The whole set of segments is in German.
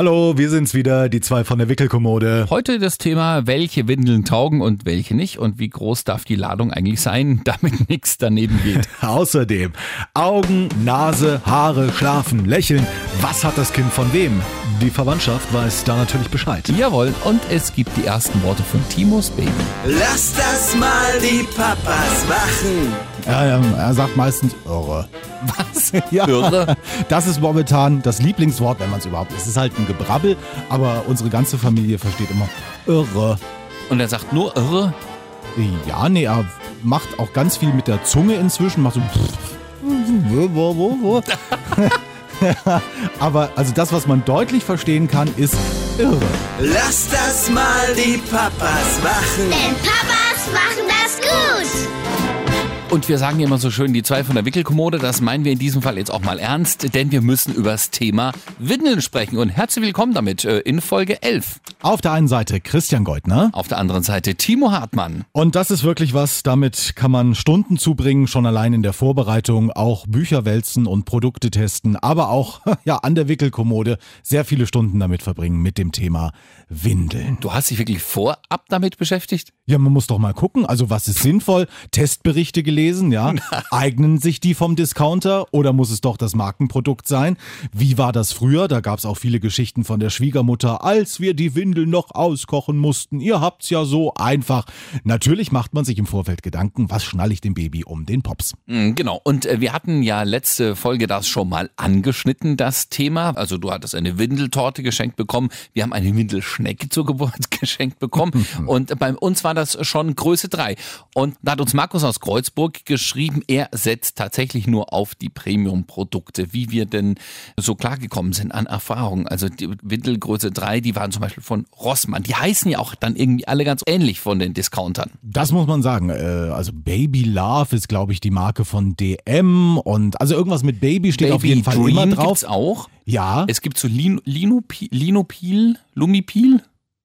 Hallo, wir sind's wieder, die zwei von der Wickelkommode. Heute das Thema, welche Windeln taugen und welche nicht und wie groß darf die Ladung eigentlich sein, damit nichts daneben geht. Außerdem Augen, Nase, Haare, Schlafen, Lächeln. Was hat das Kind von wem? Die Verwandtschaft weiß da natürlich Bescheid. Jawohl, und es gibt die ersten Worte von Timos Baby. Lass das mal die Papas machen. Ja, er sagt meistens irre. Was? Ja, Irre? Das ist momentan das Lieblingswort, wenn man es überhaupt ist. Es ist halt ein Gebrabbel, aber unsere ganze Familie versteht immer irre. Und er sagt nur irre. Ja, nee, er macht auch ganz viel mit der Zunge inzwischen, macht so. Aber also das, was man deutlich verstehen kann, ist irre. Lass das mal die Papas machen. Denn Papas machen das gut. Und wir sagen immer so schön, die zwei von der Wickelkommode, das meinen wir in diesem Fall jetzt auch mal ernst, denn wir müssen über das Thema Windeln sprechen. Und herzlich willkommen damit äh, in Folge 11. Auf der einen Seite Christian Goldner. Auf der anderen Seite Timo Hartmann. Und das ist wirklich was, damit kann man Stunden zubringen, schon allein in der Vorbereitung, auch Bücher wälzen und Produkte testen, aber auch ja, an der Wickelkommode sehr viele Stunden damit verbringen mit dem Thema Windeln. Du hast dich wirklich vorab damit beschäftigt? Ja, man muss doch mal gucken, also was ist sinnvoll? Testberichte gelesen, ja? Eignen sich die vom Discounter oder muss es doch das Markenprodukt sein? Wie war das früher? Da gab es auch viele Geschichten von der Schwiegermutter, als wir die Windeln noch auskochen mussten. Ihr habt's ja so einfach. Natürlich macht man sich im Vorfeld Gedanken, was schnall ich dem Baby um den Pops? Mm, Genau. Und äh, wir hatten ja letzte Folge das schon mal angeschnitten, das Thema. Also du hattest eine Windeltorte geschenkt bekommen. Wir haben eine Windelschnecke zur Geburt geschenkt bekommen. Und bei uns war das schon Größe 3. Und da hat uns Markus aus Kreuzburg geschrieben, er setzt tatsächlich nur auf die Premium-Produkte, wie wir denn so klargekommen sind an Erfahrungen. Also die Windelgröße 3, die waren zum Beispiel von Rossmann. Die heißen ja auch dann irgendwie alle ganz ähnlich von den Discountern. Das muss man sagen. Äh, Also Baby Love ist, glaube ich, die Marke von DM und also irgendwas mit Baby steht auf jeden Fall Dream immer drauf. gibt's auch. Ja. Es gibt so Lin, Linopi, Linopil, Lumipil.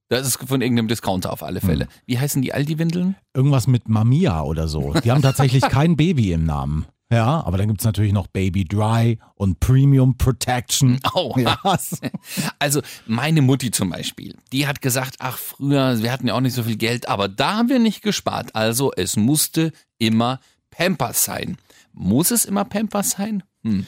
Das ist von irgendeinem Discounter auf alle Fälle. Wie heißen die Aldi-Windeln? Irgendwas mit Mamia oder so. Die haben tatsächlich kein Baby im Namen. Ja, aber dann gibt's natürlich noch Baby Dry und Premium Protection. Oh. Ja, Also meine Mutti zum Beispiel, die hat gesagt, ach früher, wir hatten ja auch nicht so viel Geld, aber da haben wir nicht gespart. Also es musste immer Pampers sein. Muss es immer Pampers sein? Hm.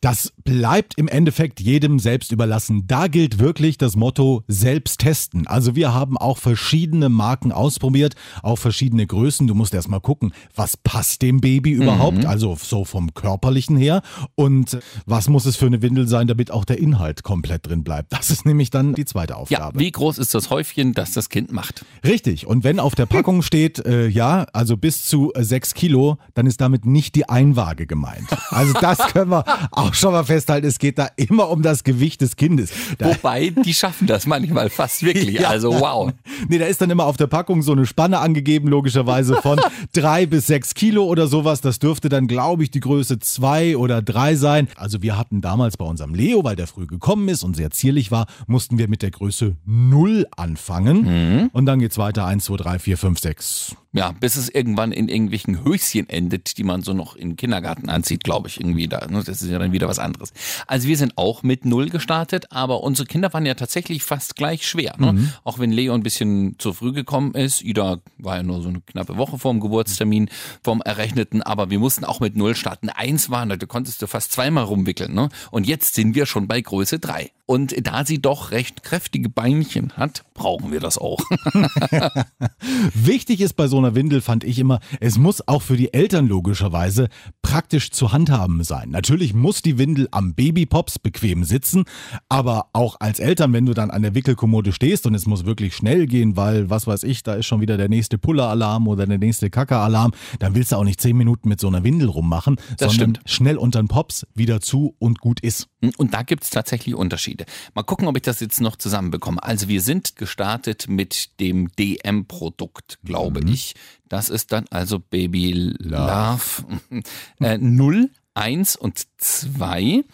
das bleibt im Endeffekt jedem selbst überlassen. Da gilt wirklich das Motto selbst testen. Also wir haben auch verschiedene Marken ausprobiert, auch verschiedene Größen. Du musst erst mal gucken, was passt dem Baby überhaupt, also so vom körperlichen her und was muss es für eine Windel sein, damit auch der Inhalt komplett drin bleibt. Das ist nämlich dann die zweite Ja, Aufgabe. wie groß ist das Häufchen, das das Kind macht? Richtig. Und wenn auf der Packung steht, äh, ja, also bis zu äh, sechs Kilo, dann ist damit nicht die Einwaage gemeint. Also das können wir auch schon mal festhalten. Es geht da immer um das Gewicht des Kindes. Da, Wobei, die schaffen das manchmal fast wirklich. Ja. Also wow. nee, da ist dann immer auf der Packung so eine Spanne angegeben, logischerweise von drei bis sechs Kilo oder sowas. Das dürfte dann, glaube ich, die Größe zwei oder drei sein. Also wir hatten damals bei unserem Leo, weil der früh gekommen ist und sehr zierlich war, mussten wir mit der Größe null anfangen. Und dann geht's weiter. Eins, zwei, drei, vier, fünf, sechs. Ja, bis es irgendwann in irgendwelchen Höschen endet, die man so noch im Kindergarten anzieht, glaube ich, irgendwie da. ne? Das ist ja dann wieder was anderes. Also wir sind auch mit Null gestartet, aber unsere Kinder waren ja tatsächlich fast gleich schwer. Ne? Auch wenn Leo ein bisschen zu früh gekommen ist. Ida war ja nur so eine knappe Woche vorm Geburtstermin, vom Errechneten, aber wir mussten auch mit Null starten. Eins war, da konntest du fast zweimal rumwickeln. Ne? Und jetzt sind wir schon bei Größe drei. Und da sie doch recht kräftige Beinchen hat, brauchen wir das auch. Wichtig ist bei so einer Windel, fand ich immer, es muss auch für die Eltern logischerweise praktisch zu handhaben sein. Natürlich muss die Windel am Babypops bequem sitzen, aber auch als Eltern, wenn du dann an der Wickelkommode stehst und es muss wirklich schnell gehen, weil, was weiß ich, da ist schon wieder der nächste Puller-Alarm oder der nächste Kacker-Alarm, dann willst du auch nicht zehn Minuten mit so einer Windel rummachen, Das sondern stimmt. schnell unter den Pops wieder zu und gut ist. Und da gibt's tatsächlich Unterschiede. Mal gucken, ob ich das jetzt noch zusammenbekomme. Also wir sind gestartet mit dem DM-Produkt, glaube ich. Das ist dann also Baby Love, äh, 0, 1 und 2.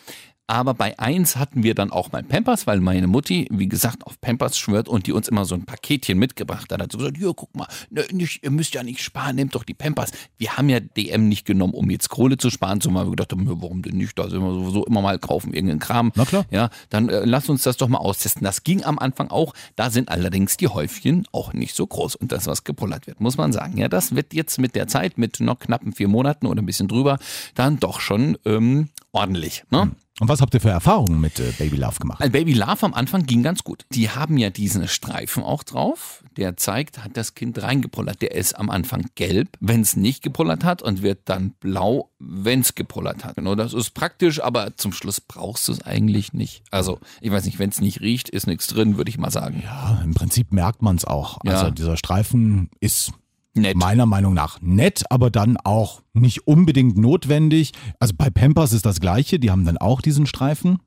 Aber bei eins hatten wir dann auch mal Pampers, weil meine Mutti, wie gesagt, auf Pampers schwört und die uns immer so ein Paketchen mitgebracht hat. Hat so gesagt, hier, guck mal, ne, nicht, ihr müsst ja nicht sparen, nehmt doch die Pampers. Wir haben ja DM nicht genommen, um jetzt Kohle zu sparen, zumal wir gedacht haben, warum denn nicht? Da sind wir sowieso immer mal kaufen irgendeinen Kram. Na klar. Ja, dann äh, lass uns das doch mal austesten. Das ging am Anfang auch. Da sind allerdings die Häufchen auch nicht so groß. Und das, was gepullert wird, muss man sagen. Ja, das wird jetzt mit der Zeit, mit noch knappen vier Monaten oder ein bisschen drüber, dann doch schon ähm, ordentlich. Ne? Und was habt ihr für Erfahrungen mit äh, Baby Love gemacht? Also Baby Love am Anfang ging ganz gut. Die haben ja diesen Streifen auch drauf, der zeigt, hat das Kind reingepullert. Der ist am Anfang gelb, wenn es nicht gepullert hat und wird dann blau, wenn es gepullert hat. Genau, das ist praktisch, aber zum Schluss brauchst du es eigentlich nicht. Also, ich weiß nicht, wenn es nicht riecht, ist nichts drin, würde ich mal sagen. Ja, im Prinzip merkt man es auch. Ja. Also dieser Streifen ist Nett. meiner Meinung nach nett, aber dann auch nicht unbedingt notwendig. Also bei Pampers ist das gleiche, die haben dann auch diesen Streifen.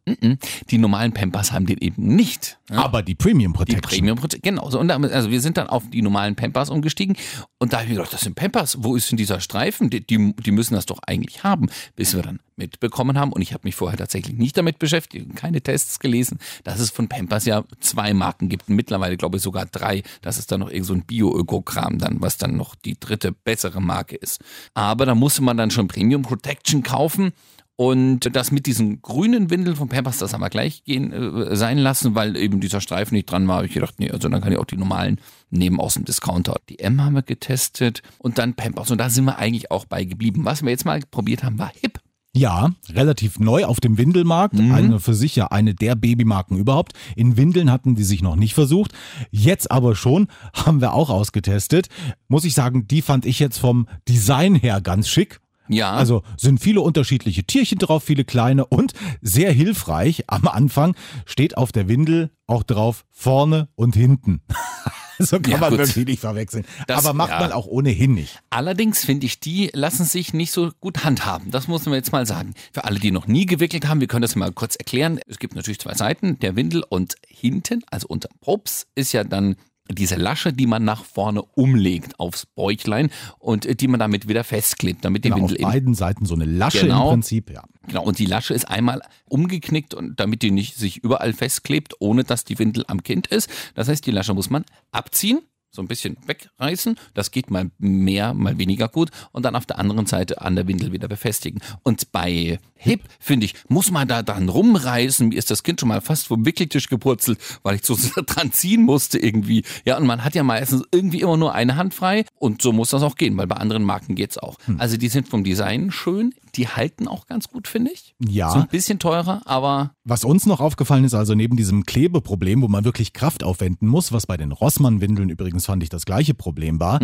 Die normalen Pampers haben den eben nicht. Ja? aber die Premium Die Protection. Premium Protection, genau. So, und damit, also wir sind dann auf die normalen Pampers umgestiegen und da habe ich gedacht, das sind Pampers. Wo ist denn dieser Streifen? Die, die, die müssen das doch eigentlich haben, bis wir dann mitbekommen haben. Und ich habe mich vorher tatsächlich nicht damit beschäftigt, keine Tests gelesen, dass es von Pampers ja zwei Marken gibt. Mittlerweile glaube ich sogar drei. Das ist dann noch irgend so ein Bio-Öko-Kram dann, was dann noch die dritte bessere Marke ist. Aber da musste man dann schon Premium Protection kaufen. Und das mit diesen grünen Windeln von Pampers, das haben wir gleich gehen, äh, sein lassen, weil eben dieser Streifen nicht dran war. Hab ich gedacht, nee, also dann kann ich auch die normalen nehmen aus dem Discounter. Die M haben wir getestet und dann Pampers. Und da sind wir eigentlich auch bei geblieben. Was wir jetzt mal probiert haben, war Hip. Ja, relativ neu auf dem Windelmarkt. Eine für sich ja eine der Babymarken überhaupt. In Windeln hatten die sich noch nicht versucht. Jetzt aber schon, haben wir auch ausgetestet. Muss ich sagen, die fand ich jetzt vom Design her ganz schick. Ja. Also sind viele unterschiedliche Tierchen drauf, viele kleine und sehr hilfreich. Am Anfang steht auf der Windel auch drauf vorne und hinten. so kann Ja, man gut. wirklich nicht verwechseln. Das- Aber macht ja. man auch ohnehin nicht. Allerdings finde ich, die lassen sich nicht so gut handhaben. Das muss man jetzt mal sagen. Für alle, die noch nie gewickelt haben, wir können das mal kurz erklären. Es gibt natürlich zwei Seiten, der Windel und hinten, also unter Props, ist ja dann diese Lasche, die man nach vorne umlegt aufs Bäuchlein und äh, die man damit wieder festklebt, damit die Genau, auf Windel eben beiden Seiten so eine Lasche Genau. im Prinzip, ja. Genau, und die Lasche ist einmal umgeknickt und damit die nicht sich überall festklebt, ohne dass die Windel am Kind ist. Das heißt, die Lasche muss man abziehen, so ein bisschen wegreißen. Das geht mal mehr, mal weniger gut. Und dann auf der anderen Seite an der Windel wieder befestigen. Und bei Hip, finde ich, muss man da dran rumreißen. Mir ist das Kind schon mal fast vom Wickeltisch gepurzelt, weil ich so dran ziehen musste irgendwie. Ja, und man hat ja meistens irgendwie immer nur eine Hand frei. Und so muss das auch gehen, weil bei anderen Marken geht's auch. Also die sind vom Design schön. Die halten auch ganz gut, finde ich. Ja. So ein bisschen teurer, aber Was uns noch aufgefallen ist, also neben diesem Klebeproblem, wo man wirklich Kraft aufwenden muss, was bei den Rossmann-Windeln übrigens fand ich das gleiche Problem war,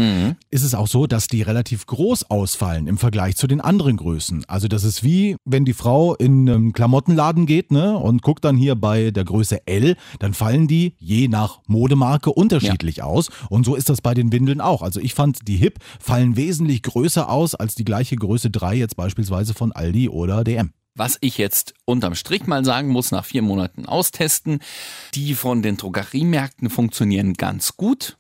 ist es auch so, dass die relativ groß ausfallen im Vergleich zu den anderen Größen. Also das ist wie, wenn die Frau in einen Klamottenladen geht ne, und guckt dann hier bei der Größe L, dann fallen die je nach Modemarke unterschiedlich aus. Und so ist das bei den Windeln auch. Also ich fand, die Hip fallen wesentlich größer aus als die gleiche Größe 3 jetzt beispielsweise von Aldi oder DM. was ich jetzt unterm Strich mal sagen muss, nach vier Monaten austesten, die von den Drogeriemärkten funktionieren ganz gut.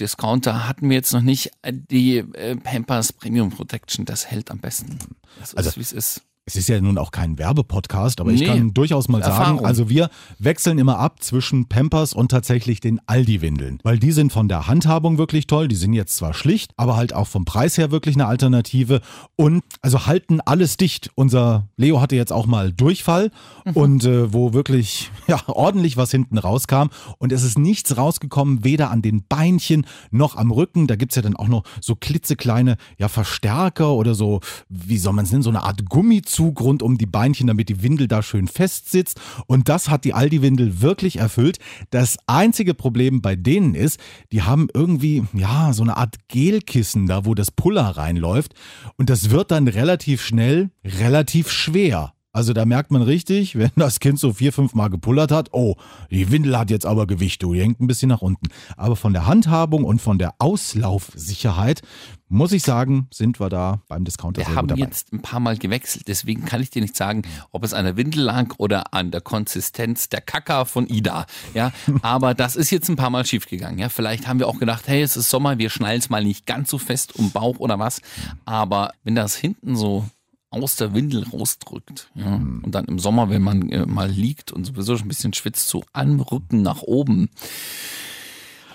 Discounter hatten wir jetzt noch nicht. Die äh, Pampers Premium Protection, das hält am besten. Das Also- ist, wie es ist. Es ist ja nun auch kein Werbepodcast, aber ich Nee, kann durchaus mal Erfahrung. sagen, also wir wechseln immer ab zwischen Pampers und tatsächlich den Aldi-Windeln. Weil die sind von der Handhabung wirklich toll, die sind jetzt zwar schlicht, aber halt auch vom Preis her wirklich eine Alternative und also halten alles dicht. Unser Leo hatte jetzt auch mal Durchfall und äh, wo wirklich ja, ordentlich was hinten rauskam und es ist nichts rausgekommen, weder an den Beinchen noch am Rücken. Da gibt's ja dann auch noch so klitzekleine ja, Verstärker oder so, wie soll man es nennen, so eine Art Gummizug rund um die Beinchen, damit die Windel da schön fest sitzt. Und das hat die Aldi-Windel wirklich erfüllt. Das einzige Problem bei denen ist, die haben irgendwie, ja, so eine Art Gelkissen da, wo das Puller reinläuft. Und das wird dann relativ schnell relativ schwer. Also da merkt man richtig, wenn das Kind so vier, fünf Mal gepullert hat, oh, die Windel hat jetzt aber Gewicht, du, die hängt ein bisschen nach unten. Aber von der Handhabung und von der Auslaufsicherheit, muss ich sagen, sind wir da beim Discounter Wir haben jetzt ein paar Mal gewechselt, deswegen kann ich dir nicht sagen, ob es an der Windel lag oder an der Konsistenz der Kaka von Ida. Ja, aber das ist jetzt ein paar Mal schiefgegangen. Ja, vielleicht haben wir auch gedacht, hey, es ist Sommer, wir schnallen es mal nicht ganz so fest um Bauch oder was. Aber wenn das hinten so aus der Windel rausdrückt. Ja. Und dann im Sommer, wenn man äh, mal liegt und sowieso schon ein bisschen schwitzt, so am Rücken nach oben.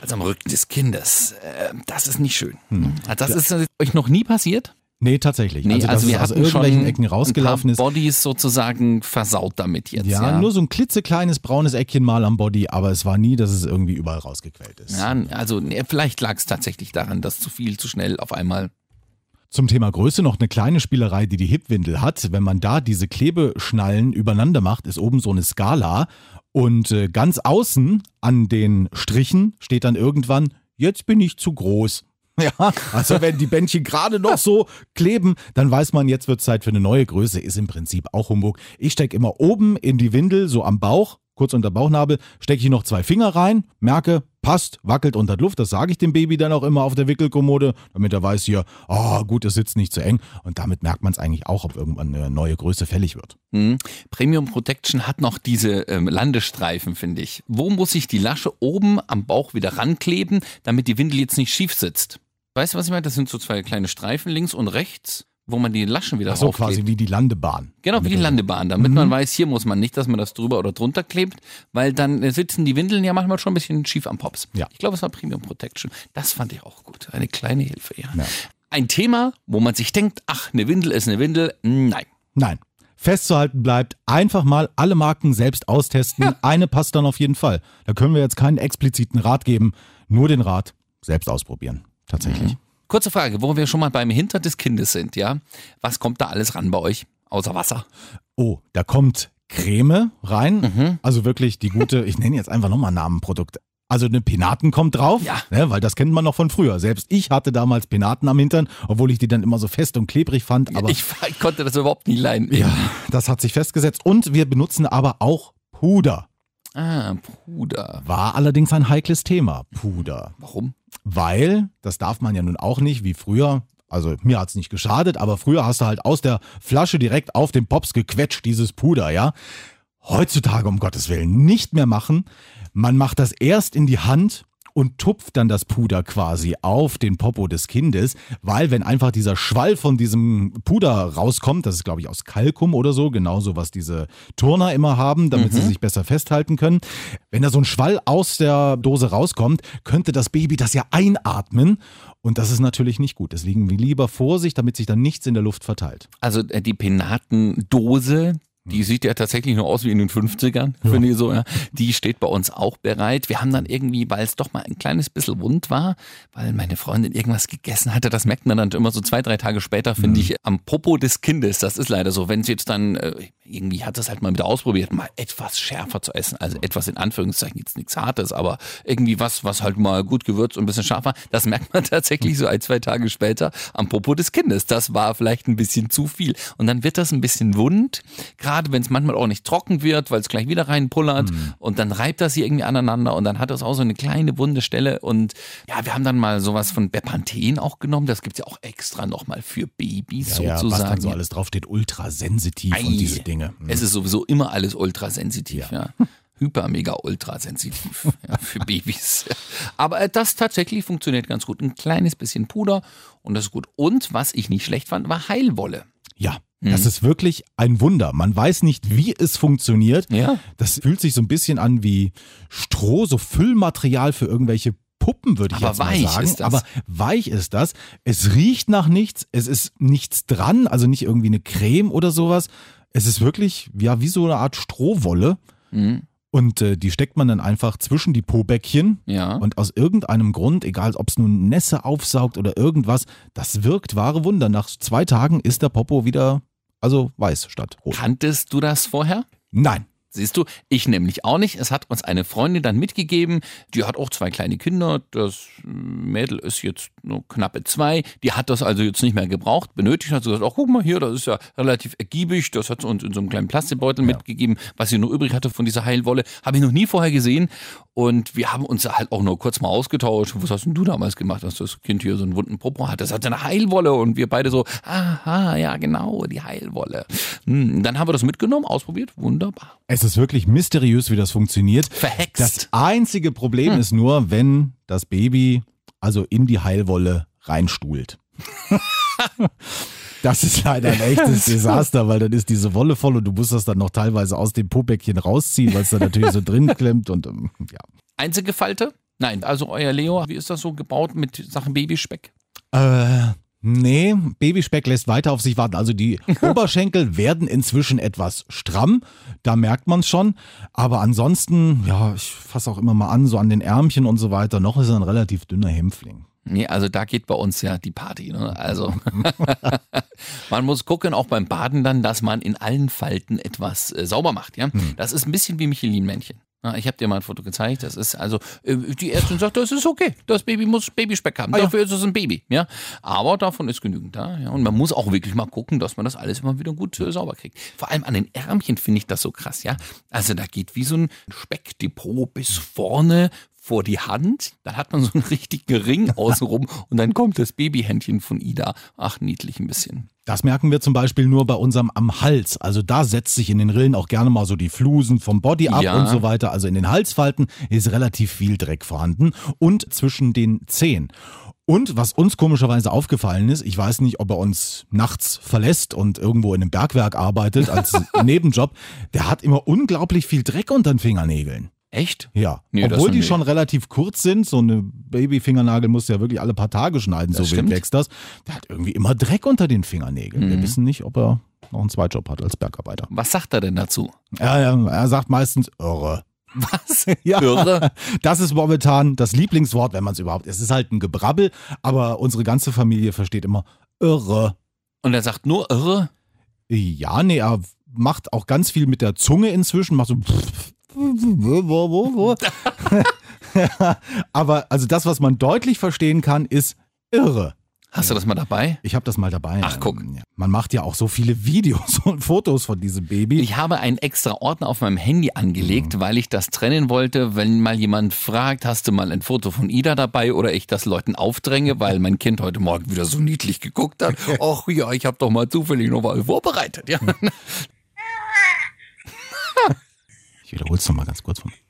Also am Rücken des Kindes. Äh, das ist nicht schön. Das ist euch noch nie passiert? Nee, tatsächlich. Nee, also, also wir es aus hatten irgendwelchen schon Ecken rausgelaufen ein ist. paar Bodies sozusagen versaut damit jetzt. Ja, Ja, nur so ein klitzekleines braunes Eckchen mal am Body, aber es war nie, dass es irgendwie überall rausgequält ist. Ja, also vielleicht lag es tatsächlich daran, dass zu viel zu schnell auf einmal. Zum Thema Größe noch eine kleine Spielerei, die die Hipwindel hat. Wenn man da diese Klebeschnallen übereinander macht, ist oben so eine Skala und äh, ganz außen an den Strichen steht dann irgendwann, jetzt bin ich zu groß. Ja, also wenn die Bändchen gerade noch so kleben, dann weiß man, jetzt wird Zeit für eine neue Größe. Ist im Prinzip auch Humbug. Ich stecke immer oben in die Windel, so am Bauch, kurz unter Bauchnabel, stecke ich noch zwei Finger rein, merke, passt, wackelt unter Luft. Das sage ich dem Baby dann auch immer auf der Wickelkommode, damit er weiß hier, oh gut, es sitzt nicht zu eng. Und damit merkt man es eigentlich auch, ob irgendwann eine neue Größe fällig wird. Hm. Premium Protection hat noch diese ähm, Landestreifen, finde ich. Wo muss ich die Lasche oben am Bauch wieder rankleben, damit die Windel jetzt nicht schief sitzt? Weißt du, was ich meine? Das sind so zwei kleine Streifen links und rechts, wo man die Laschen wieder Ach so, raufklebt. quasi wie die Landebahn. Genau, wie die Landebahn, damit Mhm. man weiß, hier muss man nicht, dass man das drüber oder drunter klebt, weil dann sitzen die Windeln ja manchmal schon ein bisschen schief am Pops. Ja. Ich glaube, es war Premium Protection. Das fand ich auch gut. Eine kleine Hilfe, ja. Ja. Ein Thema, wo man sich denkt, ach, eine Windel ist eine Windel. Nein. Nein. Festzuhalten bleibt, einfach mal alle Marken selbst austesten. Eine passt dann auf jeden Fall. Da können wir jetzt keinen expliziten Rat geben, nur den Rat selbst ausprobieren. Tatsächlich. Kurze Frage, wo wir schon mal beim Hinter des Kindes sind, ja? Was kommt da alles ran bei euch? Außer Wasser. Oh, da kommt Creme rein. Also wirklich die gute, ich nenne jetzt einfach nochmal Namenprodukt. Also eine Penaten kommt drauf, Ja. ne, weil das kennt man noch von früher. Selbst ich hatte damals Penaten am Hintern, obwohl ich die dann immer so fest und klebrig fand. Aber ich, ich konnte das überhaupt nie leiden. ja, das hat sich festgesetzt. Und wir benutzen aber auch Puder. Ah, Bruder. War allerdings ein heikles Thema, Puder. Warum? Weil, das darf man ja nun auch nicht, wie früher, also mir hat's nicht geschadet, aber früher hast du halt aus der Flasche direkt auf den Pops gequetscht, dieses Puder, ja. Heutzutage, um Gottes Willen, nicht mehr machen. Man macht das erst in die Hand und tupft dann das Puder quasi auf den Popo des Kindes, weil wenn einfach dieser Schwall von diesem Puder rauskommt, das ist glaube ich aus Kalkum oder so, genauso was diese Turner immer haben, damit sie sich besser festhalten können. Wenn da so ein Schwall aus der Dose rauskommt, könnte das Baby das ja einatmen und das ist natürlich nicht gut. Deswegen lieber Vorsicht, damit sich dann nichts in der Luft verteilt. Also äh, die Penatendose, die sieht ja tatsächlich nur aus wie in den 50ern, finde ich so. Ja. Die steht bei uns auch bereit. Wir haben dann irgendwie, weil es doch mal ein kleines bisschen wund war, weil meine Freundin irgendwas gegessen hatte, das merkt man dann immer so zwei, drei Tage später, finde ich, am Popo des Kindes. Das ist leider so. Wenn sie jetzt dann, äh, irgendwie hat es halt mal wieder ausprobiert, mal etwas schärfer zu essen. Also etwas in Anführungszeichen, jetzt nichts Hartes, aber irgendwie was, was halt mal gut gewürzt und ein bisschen scharf war. Das merkt man tatsächlich so ein, zwei Tage später am Popo des Kindes. Das war vielleicht ein bisschen zu viel. Und dann wird das ein bisschen wund, gerade wenn es manchmal auch nicht trocken wird, weil es gleich wieder reinpullert und dann reibt das hier irgendwie aneinander und dann hat das auch so eine kleine wunde Stelle und ja, wir haben dann mal sowas von Bepanthen auch genommen. Das gibt's ja auch extra nochmal für Babys Ja, was sozusagen. dann so alles draufsteht, ultrasensitiv Ei. und diese Dinge. Hm. Es ist sowieso immer alles ultrasensitiv, ja. Hyper, mega, ultrasensitiv ja, für Babys. Aber äh, das tatsächlich funktioniert ganz gut. Ein kleines bisschen Puder und das ist gut. Und was ich nicht schlecht fand, war Heilwolle. Ja, das ist wirklich ein Wunder. Man weiß nicht, wie es funktioniert. Ja. Das fühlt sich so ein bisschen an wie Stroh, so Füllmaterial für irgendwelche Puppen, würde ich Aber jetzt mal weich sagen. ist das. Aber weich ist das. Es riecht nach nichts. Es ist nichts dran, also nicht irgendwie eine Creme oder sowas. Es ist wirklich, ja, wie so eine Art Strohwolle. Mhm. Und äh, die steckt man dann einfach zwischen die Pobäckchen. Ja. Und aus irgendeinem Grund, egal ob es nun Nässe aufsaugt oder irgendwas, das wirkt wahre Wunder. Nach zwei Tagen ist der Popo wieder, also weiß statt rot. Kanntest du das vorher? Nein. Siehst du, ich nämlich auch nicht. Es hat uns eine Freundin dann mitgegeben, die hat auch zwei kleine Kinder. Das Mädel ist jetzt nur knappe zwei. Die hat das also jetzt nicht mehr gebraucht, benötigt. Hat sie gesagt, ach guck mal hier, das ist ja relativ ergiebig. Das hat sie uns in so einem kleinen Plastikbeutel mitgegeben, was sie nur übrig hatte von dieser Heilwolle. Habe ich noch nie vorher gesehen. Und wir haben uns halt auch nur kurz mal ausgetauscht. Was hast denn du damals gemacht, dass das Kind hier so einen wunden Popo hat? Das hat eine Heilwolle. Und wir beide so, aha, ja genau, die Heilwolle. Hm, dann haben wir das mitgenommen, ausprobiert. Wunderbar. Es ist wirklich mysteriös, wie das funktioniert. Verhext. Das einzige Problem ist nur, wenn das Baby also in die Heilwolle reinstuhlt. Das ist leider ein echtes Desaster, weil dann ist diese Wolle voll und du musst das dann noch teilweise aus dem Pobäckchen rausziehen, weil es dann natürlich so drin klemmt und ähm, ja. Einzige Falte? Nein, also euer Leo, wie ist das so gebaut mit Sachen Babyspeck? Äh, nee, Babyspeck lässt weiter auf sich warten. Also die Oberschenkel werden inzwischen etwas stramm, da merkt man es schon. Aber ansonsten, ja, ich fasse auch immer mal an, so an den Ärmchen und so weiter, noch ist er ein relativ dünner Hämpfling. Nee, also da geht bei uns ja die Party. Ne? Also man muss gucken, auch beim Baden dann, dass man in allen Falten etwas äh, sauber macht. Ja, Das ist ein bisschen wie Michelin-Männchen. Ja, ich habe dir mal ein Foto gezeigt. Das ist also äh, die Ärztin sagt, das ist okay. Das Baby muss Babyspeck haben. Dafür ist es ein Baby. Ja, aber davon ist genügend da. Ja, und man muss auch wirklich mal gucken, dass man das alles immer wieder gut äh, sauber kriegt. Vor allem an den Ärmchen finde ich das so krass. Ja, also da geht wie so ein Speckdepot bis vorne vor die Hand, dann hat man so einen richtigen Ring außenrum und dann kommt das Babyhändchen von Ida. Ach, niedlich ein bisschen. Das merken wir zum Beispiel nur bei unserem am Hals. Also da setzt sich in den Rillen auch gerne mal so die Flusen vom Body ab Ja. und so weiter. Also in den Halsfalten ist relativ viel Dreck vorhanden und zwischen den Zehen. Und was uns komischerweise aufgefallen ist, ich weiß nicht, ob er uns nachts verlässt und irgendwo in einem Bergwerk arbeitet als Nebenjob, der hat immer unglaublich viel Dreck unter den Fingernägeln. Echt? Ja, Nee, das obwohl die nicht. schon relativ kurz sind, so eine Babyfingernagel musst du ja wirklich alle paar Tage schneiden, so wild stimmt. wächst das. Der hat irgendwie immer Dreck unter den Fingernägeln. Mhm. Wir wissen nicht, ob er noch einen Zweitjob hat als Bergarbeiter. Was sagt er denn dazu? Er, er, sagt meistens irre. Was? Ja, Irre? das ist momentan das Lieblingswort, wenn man es überhaupt. Es ist halt ein Gebrabbel, aber unsere ganze Familie versteht immer irre. Und er sagt nur irre? Ja, nee, er macht auch ganz viel mit der Zunge inzwischen, macht so. Aber also das, was man deutlich verstehen kann, ist irre. Hast du das mal dabei? Ich habe das mal dabei. Ach, guck. Man macht ja auch so viele Videos und Fotos von diesem Baby. Ich habe einen extra Ordner auf meinem Handy angelegt, weil ich das trennen wollte, wenn mal jemand fragt, hast du mal ein Foto von Ida dabei oder ich das Leuten aufdränge, weil mein Kind heute Morgen wieder so niedlich geguckt hat. Ach ja, ich habe doch mal zufällig noch mal vorbereitet. Ja. Ich wiederhole es nochmal ganz kurz von.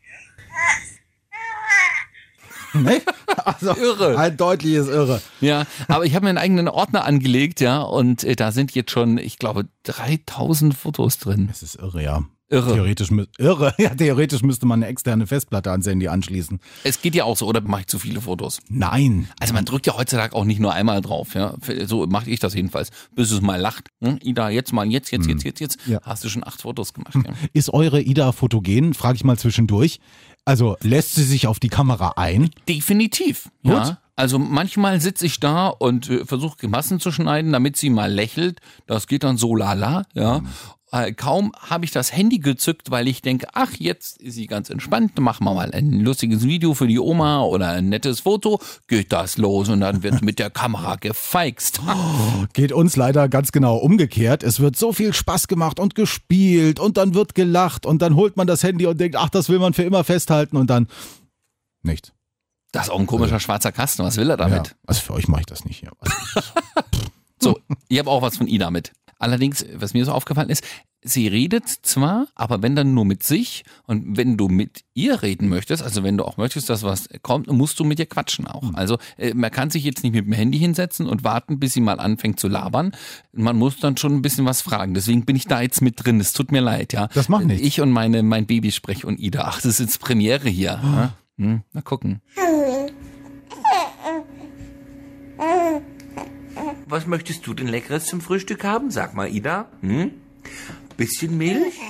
Nee? Also, Irre. Ein deutliches Irre. Ja, aber ich habe mir einen eigenen Ordner angelegt, ja, und äh, da sind jetzt schon, ich glaube, 3000 Fotos drin. Es ist irre, ja. Irre. Theoretisch, irre. Ja, theoretisch müsste man eine externe Festplatte ans Handy anschließen. Es geht ja auch so, oder mache ich zu viele Fotos? Nein. Also man drückt ja heutzutage auch nicht nur einmal drauf, ja. So mache ich das jedenfalls, bis es mal lacht. Hm? Ida, jetzt mal, jetzt, jetzt, jetzt, jetzt, jetzt. Ja. Hast du schon acht Fotos gemacht, ja. Ist eure Ida fotogen? Frage ich mal zwischendurch. Also lässt sie sich auf die Kamera ein? Definitiv. Gut. Ja. Also manchmal sitze ich da und äh, versuche Grimassen zu schneiden, damit sie mal lächelt. Das geht dann so lala, ja. Äh, kaum habe ich das Handy gezückt, weil ich denke, ach, jetzt ist sie ganz entspannt, machen wir mal ein lustiges Video für die Oma oder ein nettes Foto, geht das los und dann wird mit der Kamera gefeixt. Geht uns leider ganz genau umgekehrt. Es wird so viel Spaß gemacht und gespielt und dann wird gelacht und dann holt man das Handy und denkt, ach, das will man für immer festhalten und dann nichts. Das ist auch ein komischer schwarzer Kasten, was will er damit? Ja, also für euch mache ich das nicht. Ja. Also, So, ich habe auch was von Ida mit. Allerdings, was mir so aufgefallen ist, sie redet zwar, aber wenn dann nur mit sich und wenn du mit ihr reden möchtest, also wenn du auch möchtest, dass was kommt, musst du mit ihr quatschen auch. Also äh, man kann sich jetzt nicht mit dem Handy hinsetzen und warten, bis sie mal anfängt zu labern. Man muss dann schon ein bisschen was fragen. Deswegen bin ich da jetzt mit drin. Es tut mir leid, ja. Das macht nichts. Ich und meine, mein Baby sprech und Ida. Ach, das ist jetzt Premiere hier. Hm, mal gucken. Was möchtest du denn Leckeres zum Frühstück haben? Sag mal, Ida. Hm? Bisschen Milch?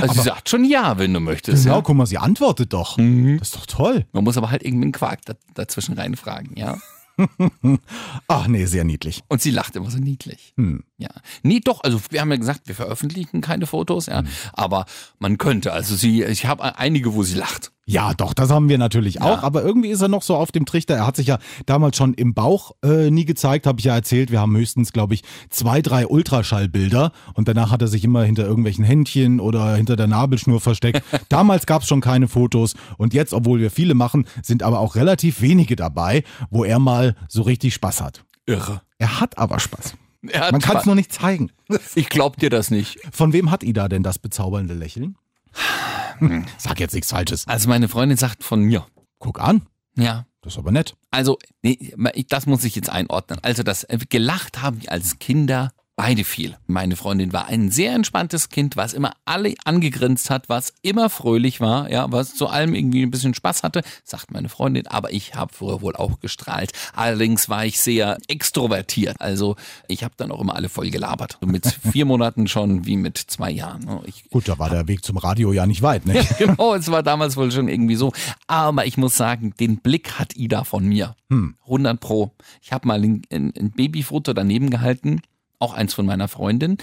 Also sie sagt schon ja, wenn du möchtest. genau, Ja? guck mal, sie antwortet doch. Das ist doch toll. Man muss aber halt irgendwie einen Quark da, dazwischen reinfragen, ja. Ach nee, sehr niedlich. Und sie lacht immer so niedlich. Hm. Ja. Nee, doch, also wir haben ja gesagt, wir veröffentlichen keine Fotos, Hm. ja. Aber man könnte, also sie, ich habe einige, wo sie lacht. Ja, doch, das haben wir natürlich auch. Aber irgendwie ist er noch so auf dem Trichter. Er hat sich ja damals schon im Bauch äh, nie gezeigt, habe ich ja erzählt. Wir haben höchstens, glaube ich, zwei, drei Ultraschallbilder. Und danach hat er sich immer hinter irgendwelchen Händchen oder hinter der Nabelschnur versteckt. damals gab es schon keine Fotos. Und jetzt, obwohl wir viele machen, sind aber auch relativ wenige dabei, wo er mal so richtig Spaß hat. Irre. Er hat aber Spaß. Hat Man kann es nur nicht zeigen. Ich glaub dir das nicht. Von wem hat Ida denn das bezaubernde Lächeln? Sag jetzt nichts Falsches. Also meine Freundin sagt von mir. Guck an. Ja. Das ist aber nett. Also, nee, das muss ich jetzt einordnen. Also das äh, gelacht haben wir als Kinder beide viel. Meine Freundin war ein sehr entspanntes Kind, was immer alle angegrinst hat, was immer fröhlich war, ja, was zu allem irgendwie ein bisschen Spaß hatte, sagt meine Freundin, aber ich habe früher wohl auch gestrahlt. Allerdings war ich sehr extrovertiert, also ich habe dann auch immer alle voll gelabert. Mit vier Monaten schon wie mit zwei Jahren. Ich Gut, da war der Weg zum Radio ja nicht weit, ne? genau, es war damals wohl schon irgendwie so. Aber ich muss sagen, den Blick hat Ida von mir. Hm. 100 Pro. Ich habe mal ein, ein Babyfoto daneben gehalten auch eins von meiner Freundin.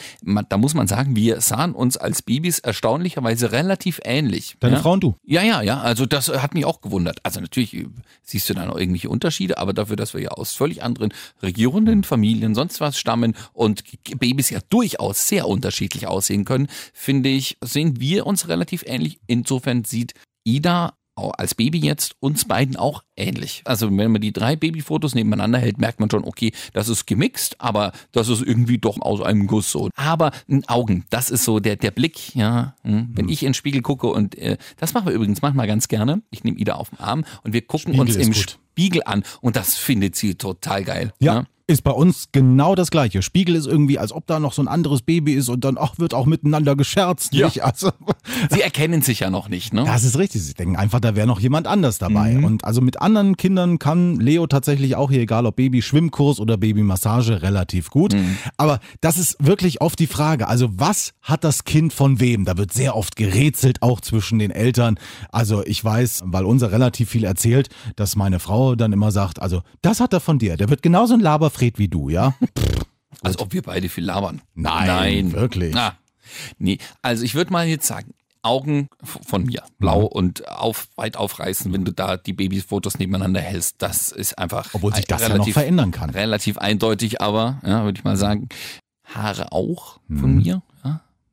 Da muss man sagen, wir sahen uns als Babys erstaunlicherweise relativ ähnlich. Deine ja? Frau und du? Ja, ja, ja. Also das hat mich auch gewundert. Also natürlich äh, siehst du da noch irgendwelche Unterschiede, aber dafür, dass wir ja aus völlig anderen Regionen, Familien, sonst was stammen und Babys ja durchaus sehr unterschiedlich aussehen können, finde ich, sehen wir uns relativ ähnlich. Insofern sieht Ida als Baby jetzt uns beiden auch ähnlich. Also wenn man die drei Babyfotos nebeneinander hält, merkt man schon, okay, das ist gemixt, aber das ist irgendwie doch aus einem Guss so. Aber Augen, das ist so der, der Blick, ja. Hm. Wenn ich in den Spiegel gucke und äh, das machen wir übrigens manchmal ganz gerne. Ich nehme Ida auf den Arm und wir gucken Spiegel uns im gut. Spiegel an und das findet sie total geil. Ja. ja? Ist bei uns genau das gleiche. Spiegel ist irgendwie, als ob da noch so ein anderes Baby ist und dann auch wird auch miteinander gescherzt. Ja. Nicht? Also, Sie erkennen sich ja noch nicht, ne? das ist richtig. Sie denken einfach, da wäre noch jemand anders dabei. Mhm. Und also mit anderen Kindern kann Leo tatsächlich auch hier, egal ob Baby-Schwimmkurs oder Babymassage, relativ gut. Mhm. Aber das ist wirklich oft die Frage. Also was hat das Kind von wem? Da wird sehr oft gerätselt, auch zwischen den Eltern. Also ich weiß, weil unser relativ viel erzählt, dass meine Frau dann immer sagt, also das hat er von dir. Der wird genauso ein Laberfred wie du, ja? Als ob wir beide viel labern. Nein, Nein. wirklich. Ah, nee, also ich würde mal jetzt sagen, Augen von mir, blau und auf, weit aufreißen, wenn du da die Babyfotos nebeneinander hältst. Das ist einfach Obwohl sich das ja noch verändern kann. Relativ eindeutig, aber, ja, würde ich mal sagen. Haare auch von Mhm. mir.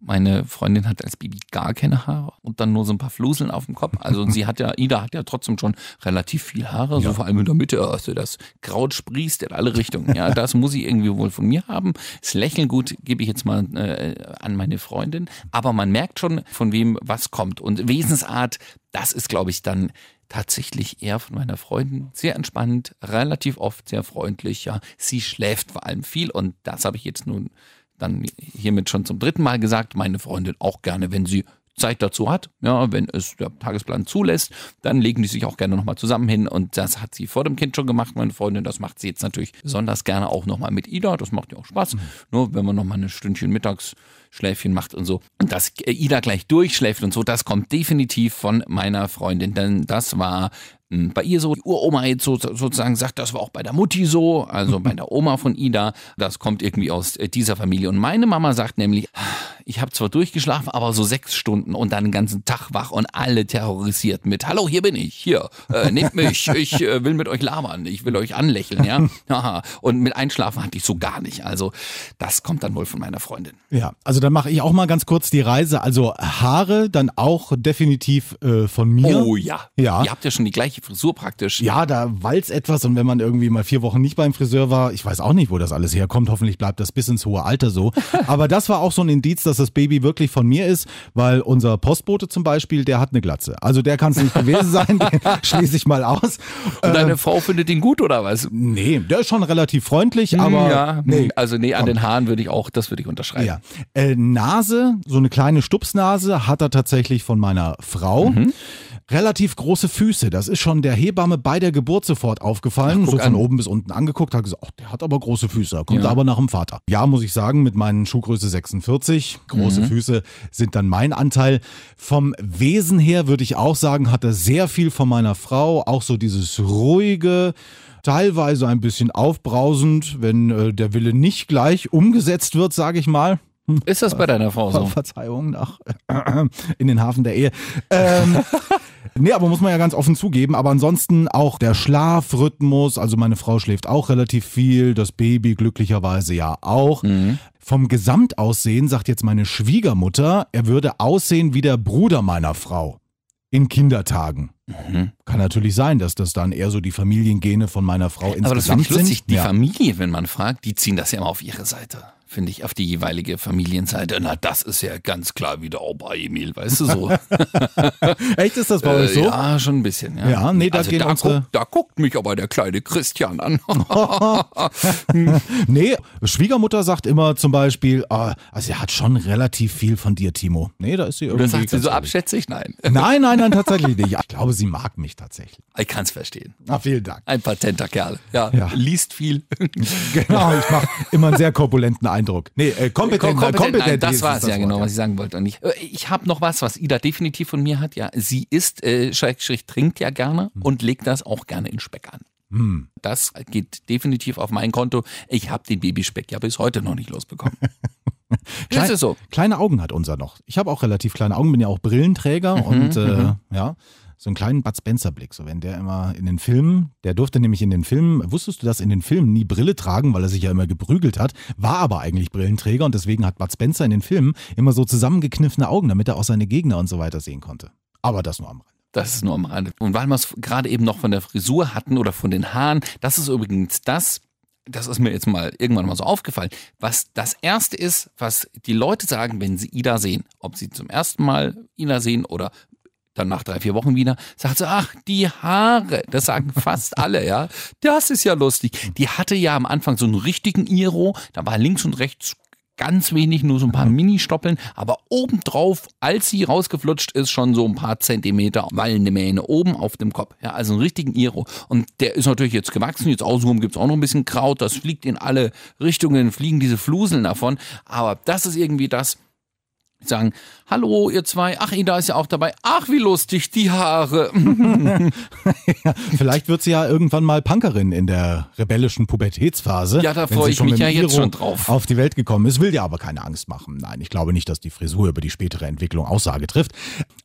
Meine Freundin hat als Baby gar keine Haare und dann nur so ein paar Fluseln auf dem Kopf. Also sie hat ja, Ida hat ja trotzdem schon relativ viel Haare, so vor allem in der Mitte, also das Kraut sprießt in alle Richtungen. Ja, das muss sie irgendwie wohl von mir haben. Das Lächeln gut gebe ich jetzt mal äh, an meine Freundin, aber man merkt schon, von wem was kommt. Und Wesensart, das ist, glaube ich, dann tatsächlich eher von meiner Freundin sehr entspannt, relativ oft sehr freundlich. Ja, sie schläft vor allem viel und das habe ich jetzt nun dann hiermit schon zum dritten Mal gesagt. Meine Freundin auch gerne, wenn sie Zeit dazu hat, ja, wenn es der Tagesplan zulässt, dann legen die sich auch gerne nochmal zusammen hin und das hat sie vor dem Kind schon gemacht, meine Freundin, das macht sie jetzt natürlich besonders gerne auch nochmal mit Ida, das macht ja auch Spaß, nur wenn man nochmal ein Stündchen Mittagsschläfchen macht und so und dass äh, Ida gleich durchschläft und so, das kommt definitiv von meiner Freundin, denn das war mh, bei ihr so, die Uroma jetzt so, sozusagen sagt, das war auch bei der Mutti so, also bei der Oma von Ida, das kommt irgendwie aus äh, dieser Familie und meine Mama sagt nämlich, ich habe zwar durchgeschlafen, aber so sechs Stunden und dann den ganzen Tag wach und alle terrorisiert mit, hallo, hier bin ich, hier, äh, nehmt mich, ich äh, will mit euch labern, ich will euch anlächeln, ja. Und mit Einschlafen hatte ich so gar nicht. Also das kommt dann wohl von meiner Freundin. Ja, also dann mache ich auch mal ganz kurz die Reise. Also Haare dann auch definitiv äh, von mir. Oh ja. Ja. Ihr habt ja schon die gleiche Frisur praktisch. Ja, da walzt etwas und wenn man irgendwie mal vier Wochen nicht beim Friseur war, ich weiß auch nicht, wo das alles herkommt. Hoffentlich bleibt das bis ins hohe Alter so. Aber das war auch so ein Indiz, dass das Baby wirklich von mir ist, weil unser Postbote zum Beispiel, der hat eine Glatze. Also der kann es nicht gewesen sein, den schließe ich mal aus. Und deine Ähm, Frau findet ihn gut oder was? nee, der ist schon relativ freundlich, aber ja, nee, also nee, an den Haaren würde ich auch, das würde ich unterschreiben. Ja. Äh, Nase, so eine kleine Stupsnase hat er tatsächlich von meiner Frau. Mhm. Relativ große Füße. Das ist schon der Hebamme bei der Geburt sofort aufgefallen. Ach, so von an. oben bis unten angeguckt, hat gesagt, ach, der hat aber große Füße. Kommt Ja. aber nach dem Vater. Ja, muss ich sagen, mit meinen Schuhgröße 46, große Mhm. Füße sind dann mein Anteil. Vom Wesen her würde ich auch sagen, hat er sehr viel von meiner Frau. Auch so dieses ruhige, teilweise ein bisschen aufbrausend, wenn äh, der Wille nicht gleich umgesetzt wird, sage ich mal. Ist das bei deiner Frau so? Verzeihung nach in den Hafen der Ehe. Ähm, nee, aber muss man ja ganz offen zugeben. Aber ansonsten auch der Schlafrhythmus. Also meine Frau schläft auch relativ viel, das Baby glücklicherweise ja auch. Mhm. Vom Gesamtaussehen sagt jetzt meine Schwiegermutter, er würde aussehen wie der Bruder meiner Frau in Kindertagen. Kann natürlich sein, dass das dann eher so die Familiengene von meiner Frau insgesamt Aber das finde ich lustig. sind. Die ja. Familie, wenn man fragt, die ziehen das ja immer auf ihre Seite. Finde ich, auf die jeweilige Familienseite. Na, das ist ja ganz klar wieder auch bei Emil, weißt du so. Echt ist das bei Äh, euch so? Ja, schon ein bisschen. Ja, Ja, nee, da also da, unsere- guckt, da guckt mich aber der kleine Christian an. Nee, Schwiegermutter sagt immer zum Beispiel, ah, also er hat schon relativ viel von dir, Timo. Nee, da ist sie irgendwie. Oder sagt sie so ehrlich. abschätzig? Nein. Nein, nein, nein, tatsächlich nicht. Ich glaube, sie mag mich tatsächlich. Ich kann es verstehen. Ah, vielen Dank. Ein patenter Kerl. Ja, Ja. liest viel. Genau, ich mache immer einen sehr korpulenten Eindruck. Nee, äh, kompetent, Kom- kompetent, Nein, das war es ja genau, was ich sagen wollte. Und ich, äh, ich habe noch was, was Ida definitiv von mir hat. Ja, sie isst, äh, Schrägstrich, trinkt ja gerne und legt das auch gerne in Speck an. Hm. Das geht definitiv auf mein Konto. Ich habe den Babyspeck ja bis heute noch nicht losbekommen. Klein, ist es so. Kleine Augen hat unser noch. Ich habe auch relativ kleine Augen, bin ja auch Brillenträger Mhm, und äh, ja, so einen kleinen Bud Spencer Blick. So wenn der immer in den Filmen, der durfte nämlich in den Filmen, wusstest du das in den Filmen nie Brille tragen, weil er sich ja immer geprügelt hat, war aber eigentlich Brillenträger und deswegen hat Bud Spencer in den Filmen immer so zusammengekniffene Augen, damit er auch seine Gegner und so weiter sehen konnte. Aber das nur am Rand. Das ist nur am Rande. Und weil wir es gerade eben noch von der Frisur hatten oder von den Haaren, das ist übrigens das, das ist mir jetzt mal irgendwann mal so aufgefallen, was das Erste ist, was die Leute sagen, wenn sie Ida sehen. Ob sie zum ersten Mal Ida sehen oder dann nach drei, vier Wochen wieder, sagt sie, ach, die Haare. Das sagen fast alle, ja. Das ist ja lustig. Die hatte ja am Anfang so einen richtigen Iro, da war links und rechts ganz wenig, nur so ein paar Mini-Stoppeln, aber obendrauf, als sie rausgeflutscht ist, schon so ein paar Zentimeter wallende Mähne oben auf dem Kopf. Ja, also einen richtigen Iro. Und der ist natürlich jetzt gewachsen, jetzt außenrum gibt's auch noch ein bisschen Kraut, das fliegt in alle Richtungen, fliegen diese Fluseln davon, aber das ist irgendwie das, sagen, hallo ihr zwei, ach Ida ist ja auch dabei, ach wie lustig, die Haare. Vielleicht wird sie ja irgendwann mal Punkerin in der rebellischen Pubertätsphase. Ja, da wenn freu sie ich mich ja jetzt schon drauf. Auf die Welt gekommen ist, will dir aber keine Angst machen. Nein, ich glaube nicht, dass die Frisur über die spätere Entwicklung Aussage trifft.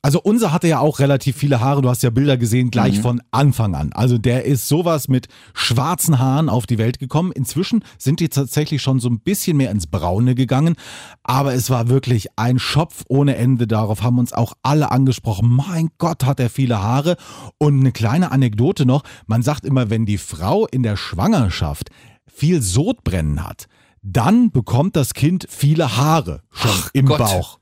Also unser hatte ja auch relativ viele Haare. Du hast ja Bilder gesehen, gleich Mhm. von Anfang an. Also der ist sowas mit schwarzen Haaren auf die Welt gekommen. Inzwischen sind die tatsächlich schon so ein bisschen mehr ins Braune gegangen. Aber es war wirklich ein Schopf ohne Ende. Darauf haben uns auch alle angesprochen. Mein Gott, hat er viele Haare. Und eine kleine Anekdote noch. Man sagt immer, wenn die Frau in der Schwangerschaft viel Sodbrennen hat, dann bekommt das Kind viele Haare schon im Gott. Bauch.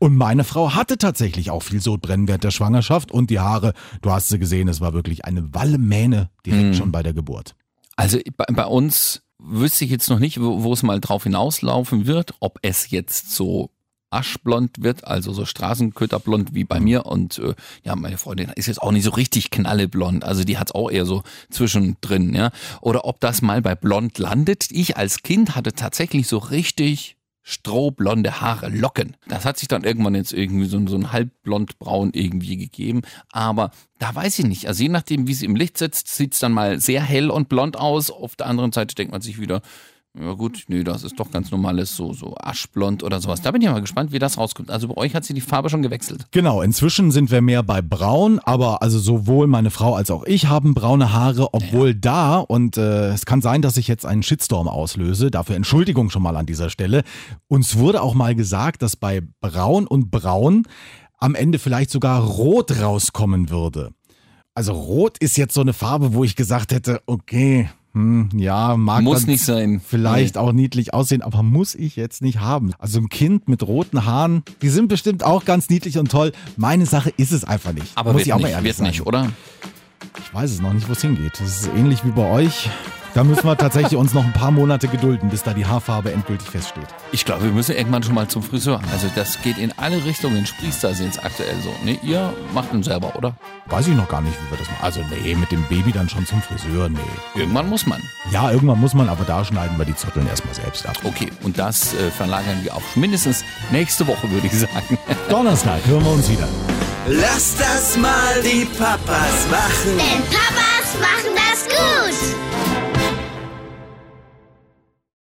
Und meine Frau hatte tatsächlich auch viel Sodbrennen während der Schwangerschaft und die Haare, du hast sie gesehen, es war wirklich eine Wallemähne direkt schon bei der Geburt. Also bei, bei uns wüsste ich jetzt noch nicht, wo, wo es mal drauf hinauslaufen wird, ob es jetzt so aschblond wird, also so Straßenköterblond wie bei mir. Und äh, ja, meine Freundin ist jetzt auch nicht so richtig knalleblond. Also die hat's auch eher so zwischendrin, ja. Oder ob das mal bei blond landet. Ich als Kind hatte tatsächlich so richtig strohblonde Haare, Locken. Das hat sich dann irgendwann jetzt irgendwie so, so ein halbblond-braun irgendwie gegeben. Aber da weiß ich nicht. Also je nachdem, wie sie im Licht sitzt, sieht's dann mal sehr hell und blond aus. Auf der anderen Seite denkt man sich wieder, ja gut, nee, das ist doch ganz normales, so, so aschblond oder sowas. Da bin ich mal gespannt, wie das rauskommt. Also bei euch hat sie die Farbe schon gewechselt. Genau, inzwischen sind wir mehr bei braun, aber also sowohl meine Frau als auch ich haben braune Haare, obwohl da, und äh, es kann sein, dass ich jetzt einen Shitstorm auslöse, dafür Entschuldigung schon mal an dieser Stelle, uns wurde auch mal gesagt, dass bei braun und braun am Ende vielleicht sogar rot rauskommen würde. Also rot ist jetzt so eine Farbe, wo ich gesagt hätte, okay, hm, ja, mag Muss nicht sein. vielleicht auch niedlich aussehen, aber muss ich jetzt nicht haben. Also ein Kind mit roten Haaren, die sind bestimmt auch ganz niedlich und toll. Meine Sache ist es einfach nicht. Aber muss wird ich auch nicht, mal ehrlich wird sagen. nicht, oder? Ich weiß es noch nicht, wo es hingeht. Das ist ähnlich wie bei euch. Da müssen wir tatsächlich uns noch ein paar Monate gedulden, bis da die Haarfarbe endgültig feststeht. Ich glaube, wir müssen irgendwann schon mal zum Friseur. Also das geht in alle Richtungen. Sprießt da sind es aktuell so. Ne, ihr macht ihn selber, oder? Weiß ich noch gar nicht, wie wir das machen. Also nee, mit dem Baby dann schon zum Friseur, nee. Irgendwann muss man. Ja, irgendwann muss man, aber da schneiden wir die Zotteln erstmal selbst ab. Okay, und das äh, verlagern wir auf mindestens nächste Woche, würde ich sagen. Donnerstag hören wir uns wieder. Lass das mal die Papas machen. Denn Papas machen